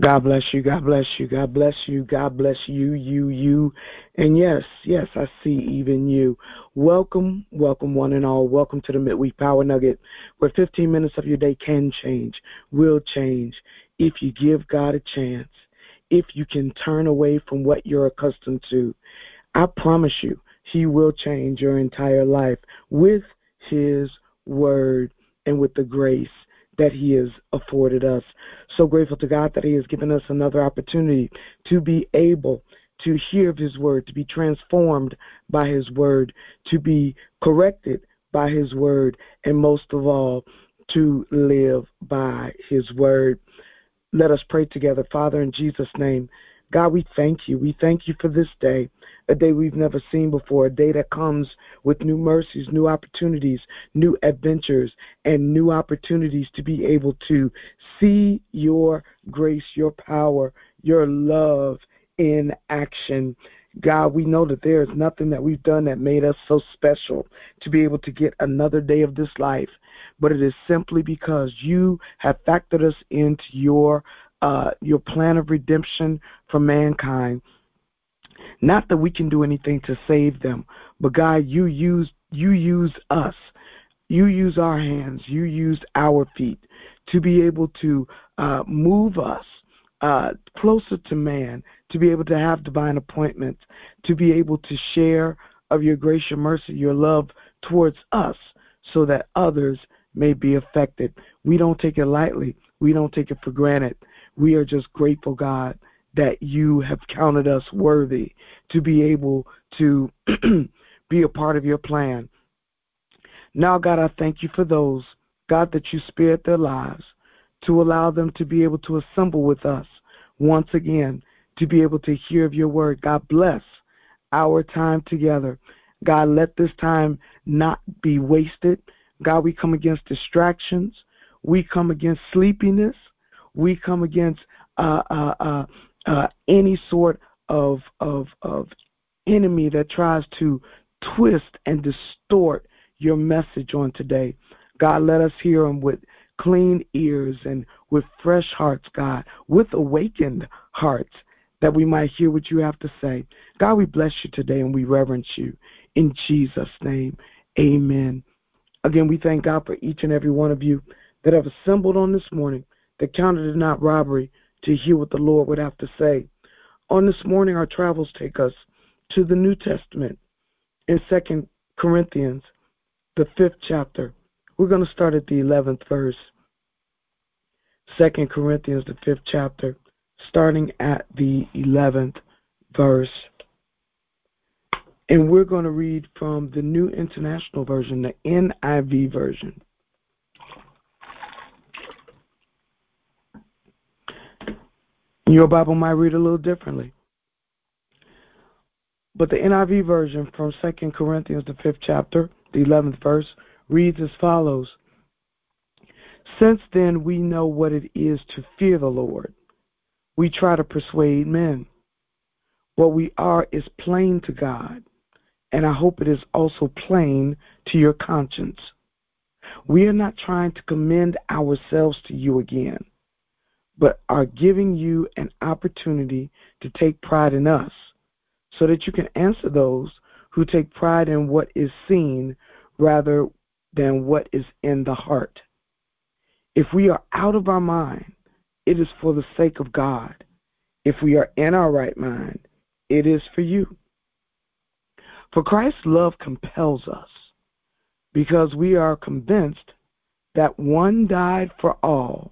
God bless you. God bless you. God bless you. God bless you, you, you. And yes, yes, I see even you. Welcome, welcome, one and all. Welcome to the Midweek Power Nugget, where 15 minutes of your day can change, will change, if you give God a chance, if you can turn away from what you're accustomed to. I promise you, He will change your entire life with His Word and with the grace that He has afforded us. So grateful to God that He has given us another opportunity to be able to hear of His word, to be transformed by His word, to be corrected by His word, and most of all, to live by His word. Let us pray together. Father, in Jesus' name, God, we thank you. We thank you for this day, a day we've never seen before, a day that comes with new mercies, new opportunities, new adventures, and new opportunities to be able to see your grace, your power, your love in action. God, we know that there is nothing that we've done that made us so special to be able to get another day of this life, but it is simply because you have factored us into your uh, your plan of redemption for mankind. Not that we can do anything to save them, but God, you use you use us. You use our hands. You use our feet to be able to uh, move us uh, closer to man, to be able to have divine appointments, to be able to share of your grace, your mercy, your love towards us, so that others may be affected. We don't take it lightly. We don't take it for granted. We are just grateful, God, that you have counted us worthy to be able to be a part of your plan. Now, God, I thank you for those, God, that you spared their lives to allow them to be able to assemble with us once again, to be able to hear of your word. God, bless our time together. God, let this time not be wasted. God, we come against distractions. We come against sleepiness. We come against uh, uh, uh, uh, any sort of, of, of enemy that tries to twist and distort your message on today. God, let us hear them with clean ears and with fresh hearts, God, with awakened hearts, that we might hear what you have to say. God, we bless you today and we reverence you. In Jesus' name, amen. Again, we thank God for each and every one of you that have assembled on this morning that counted it not robbery to hear what the Lord would have to say. On this morning, our travels take us to the New Testament in Second Corinthians, the fifth chapter. We're going to start at the 11th verse. Second Corinthians, the fifth chapter, starting at the 11th verse. And we're going to read from the New International Version, the NIV version. Your Bible might read a little differently. But the NIV version from 2 Corinthians, the fifth chapter, the 11th verse, reads as follows Since then we know what it is to fear the Lord, we try to persuade men. What we are is plain to God, and I hope it is also plain to your conscience. We are not trying to commend ourselves to you again but are giving you an opportunity to take pride in us so that you can answer those who take pride in what is seen rather than what is in the heart. If we are out of our mind, it is for the sake of God. If we are in our right mind, it is for you. For Christ's love compels us because we are convinced that one died for all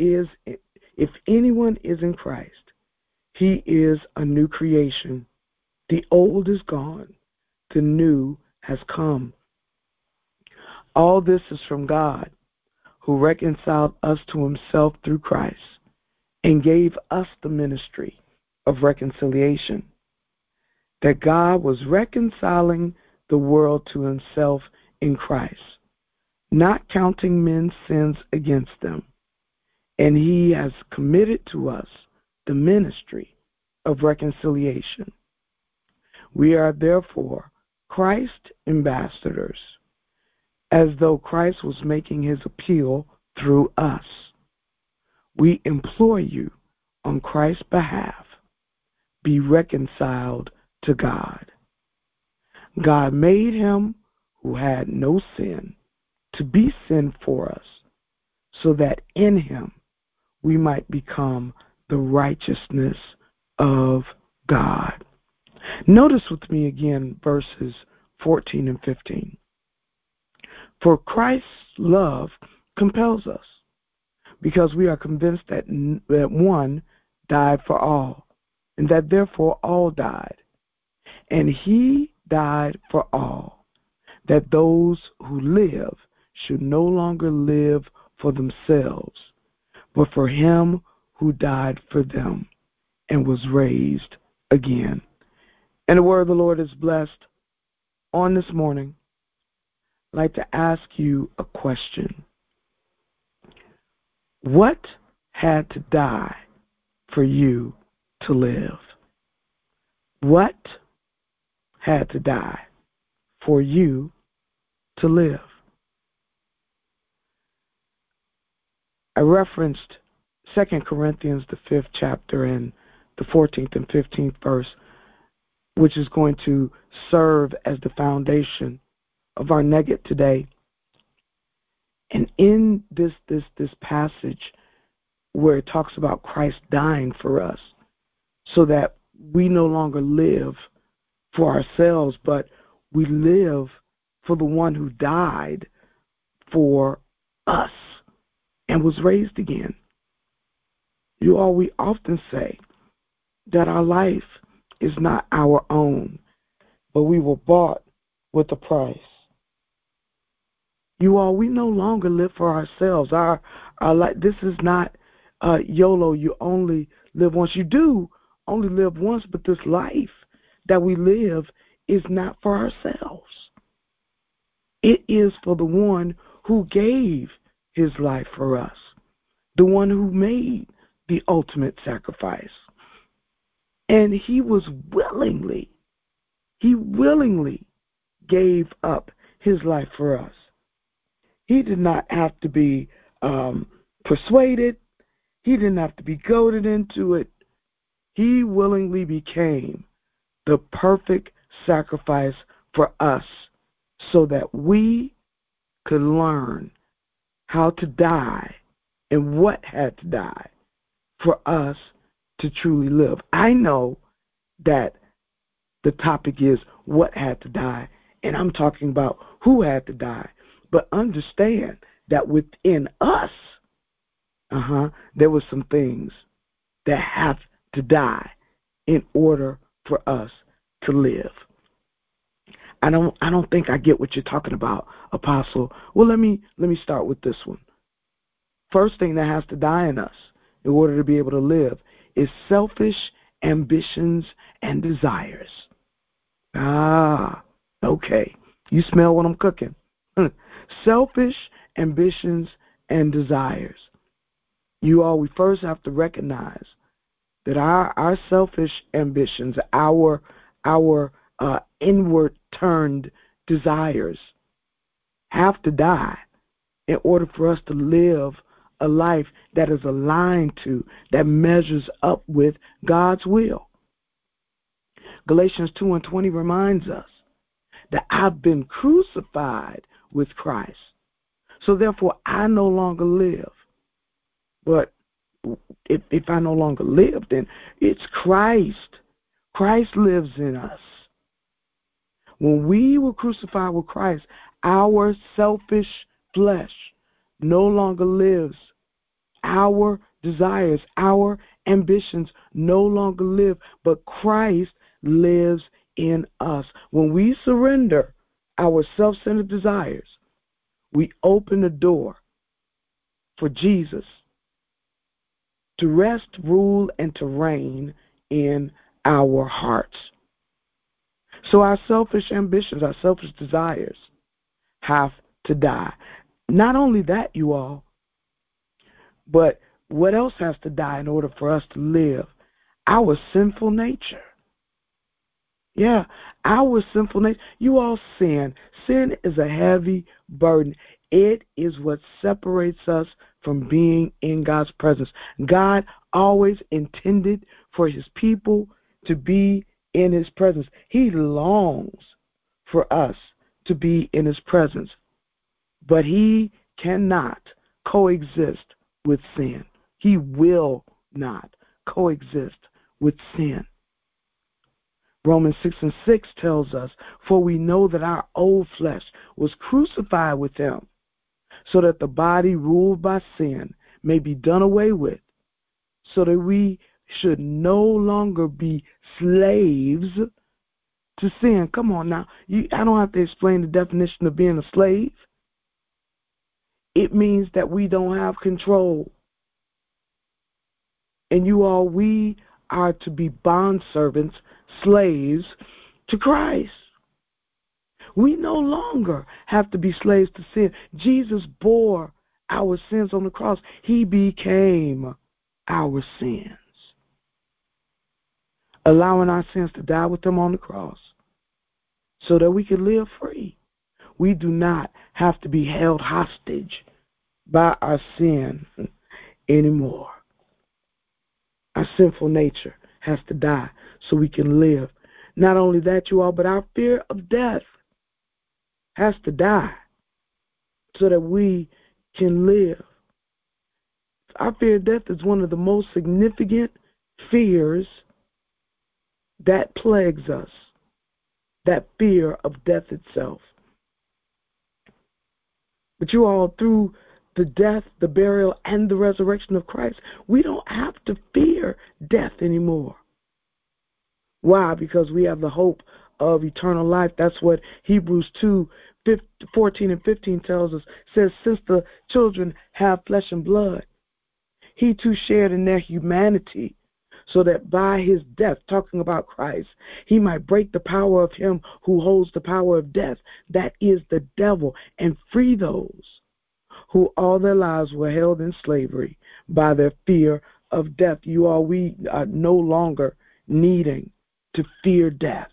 is if anyone is in Christ, he is a new creation. The old is gone, the new has come. All this is from God, who reconciled us to himself through Christ and gave us the ministry of reconciliation. That God was reconciling the world to himself in Christ, not counting men's sins against them. And he has committed to us the ministry of reconciliation. We are therefore Christ ambassadors, as though Christ was making his appeal through us. We implore you on Christ's behalf, be reconciled to God. God made him who had no sin to be sin for us, so that in him we might become the righteousness of God. Notice with me again verses 14 and 15. For Christ's love compels us, because we are convinced that, that one died for all, and that therefore all died. And he died for all, that those who live should no longer live for themselves, but for him who died for them and was raised again. And the word of the Lord is blessed. On this morning, I'd like to ask you a question. What had to die for you to live? What had to die for you to live? I referenced 2 Corinthians, the fifth chapter, and the 14th and 15th verse which is going to serve as the foundation of our nugget today. And in this this this passage where it talks about Christ dying for us so that we no longer live for ourselves, but we live for the one who died for us and was raised again. You all, we often say that our life is not our own, but we were bought with a price. You all, we no longer live for ourselves. Our, our life, this is not uh, YOLO. You only live once. You do only live once, but this life that we live is not for ourselves. It is for the one who gave his life for us, the one who made the ultimate sacrifice. And he was willingly, he willingly gave up his life for us. He did not have to be um, persuaded, he didn't have to be goaded into it. He willingly became the perfect sacrifice for us so that we could learn how to die and what had to die for us to truly live. I know that the topic is what had to die, and I'm talking about who had to die. But understand that within us, uh huh, there were some things that have to die in order for us to live. I don't I don't think I get what you're talking about, apostle. Well, let me let me start with this one. First thing that has to die in us in order to be able to live is selfish ambitions and desires. Ah, okay. You smell what I'm cooking. selfish ambitions and desires. You all, we first have to recognize that our our selfish ambitions, our our uh, inward turned desires, have to die in order for us to live a life that is aligned to, that measures up with God's will. Galatians 2 and 20 reminds us that I've been crucified with Christ. So therefore, I no longer live. But if, if I no longer live, then it's Christ. Christ lives in us. When we were crucified with Christ, our selfish flesh no longer lives our desires, our ambitions no longer live, but Christ lives in us. When we surrender our self centered desires, we open the door for Jesus to rest, rule, and to reign in our hearts. So our selfish ambitions, our selfish desires have to die. Not only that, you all, but what else has to die in order for us to live? Our sinful nature. Yeah, our sinful nature. You all sin. Sin is a heavy burden. It is what separates us from being in God's presence. God always intended for his people to be in his presence. He longs for us to be in his presence, but he cannot coexist with sin. He will not coexist with sin. Romans 6 and 6 tells us, For we know that our old flesh was crucified with him, so that the body ruled by sin may be done away with, so that we should no longer be slaves to sin. Come on now. You, I don't have to explain the definition of being a slave. It means that we don't have control. And you all, we are to be bond servants, slaves to Christ. We no longer have to be slaves to sin. Jesus bore our sins on the cross. He became our sins, allowing our sins to die with him on the cross so that we can live free. We do not have to be held hostage by our sin anymore. Our sinful nature has to die so we can live. Not only that, you all, but our fear of death has to die so that we can live. Our fear of death is one of the most significant fears that plagues us. That fear of death itself. But you all, through the death, the burial, and the resurrection of Christ, we don't have to fear death anymore. Why? Because we have the hope of eternal life. That's what Hebrews 2 14 and 15 tells us. says, Since the children have flesh and blood, he too shared in their humanity, so that by his death, talking about Christ, he might break the power of him who holds the power of death, that is the devil, and free those who all their lives were held in slavery by their fear of death. You are we are no longer needing to fear death.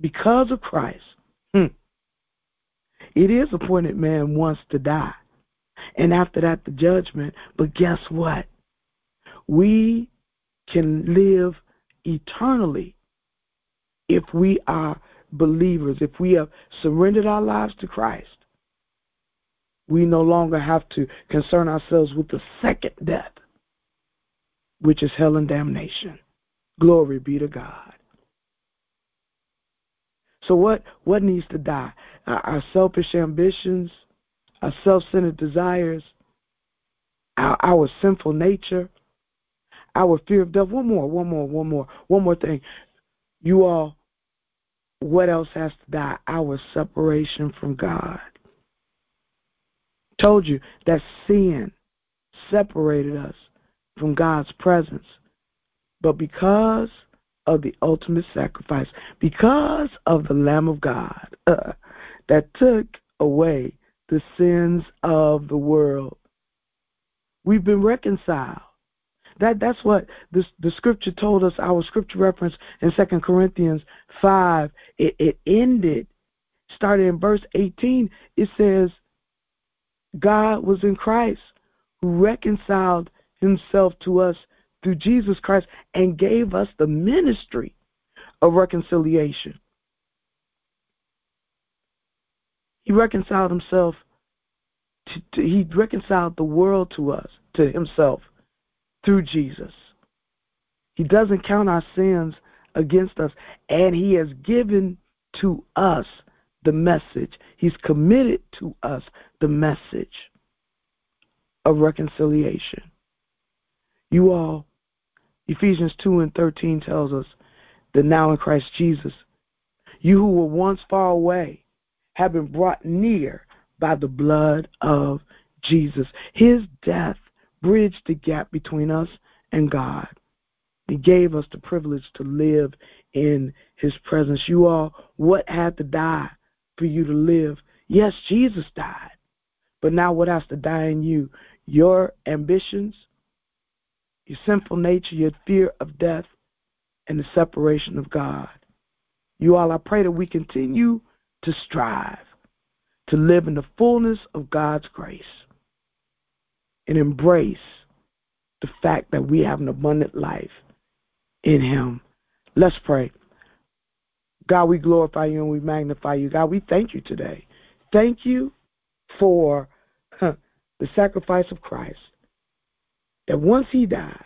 Because of Christ, hmm, it is appointed man wants to die. And after that, the judgment. But guess what? We can live eternally if we are believers, if we have surrendered our lives to Christ we no longer have to concern ourselves with the second death, which is hell and damnation. Glory be to God. So what what needs to die? Our selfish ambitions, our self-centered desires, our, our sinful nature, our fear of death. One more, one more, one more, one more thing. You all, what else has to die? Our separation from God. Told you that sin separated us from God's presence. But because of the ultimate sacrifice, because of the Lamb of God uh, that took away the sins of the world, we've been reconciled. That that's what this, the scripture told us. Our scripture reference in Second Corinthians five. It, it ended, started in verse eighteen. It says, God was in Christ, who reconciled himself to us through Jesus Christ and gave us the ministry of reconciliation. He reconciled himself, to, to, he reconciled the world to us, to himself, through Jesus. He doesn't count our sins against us, and he has given to us the message. He's committed to us the message of reconciliation. You all, Ephesians 2 and 13 tells us that now in Christ Jesus, you who were once far away have been brought near by the blood of Jesus. His death bridged the gap between us and God. He gave us the privilege to live in His presence. You all, what had to die for you to live? Yes, Jesus died. But now what has to die in you? Your ambitions, your sinful nature, your fear of death, and the separation of God. You all, I pray that we continue to strive to live in the fullness of God's grace and embrace the fact that we have an abundant life in Him. Let's pray. God, we glorify you and we magnify you. God, we thank you today. Thank you for huh, the sacrifice of Christ. That once He died,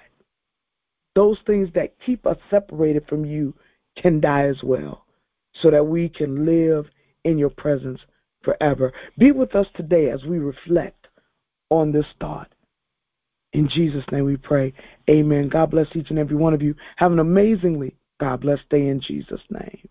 those things that keep us separated from you can die as well, so that we can live in your presence forever. Be with us today as we reflect on this thought. In Jesus' name we pray. Amen. God bless each and every one of you. Have an amazingly God bless day in Jesus' name.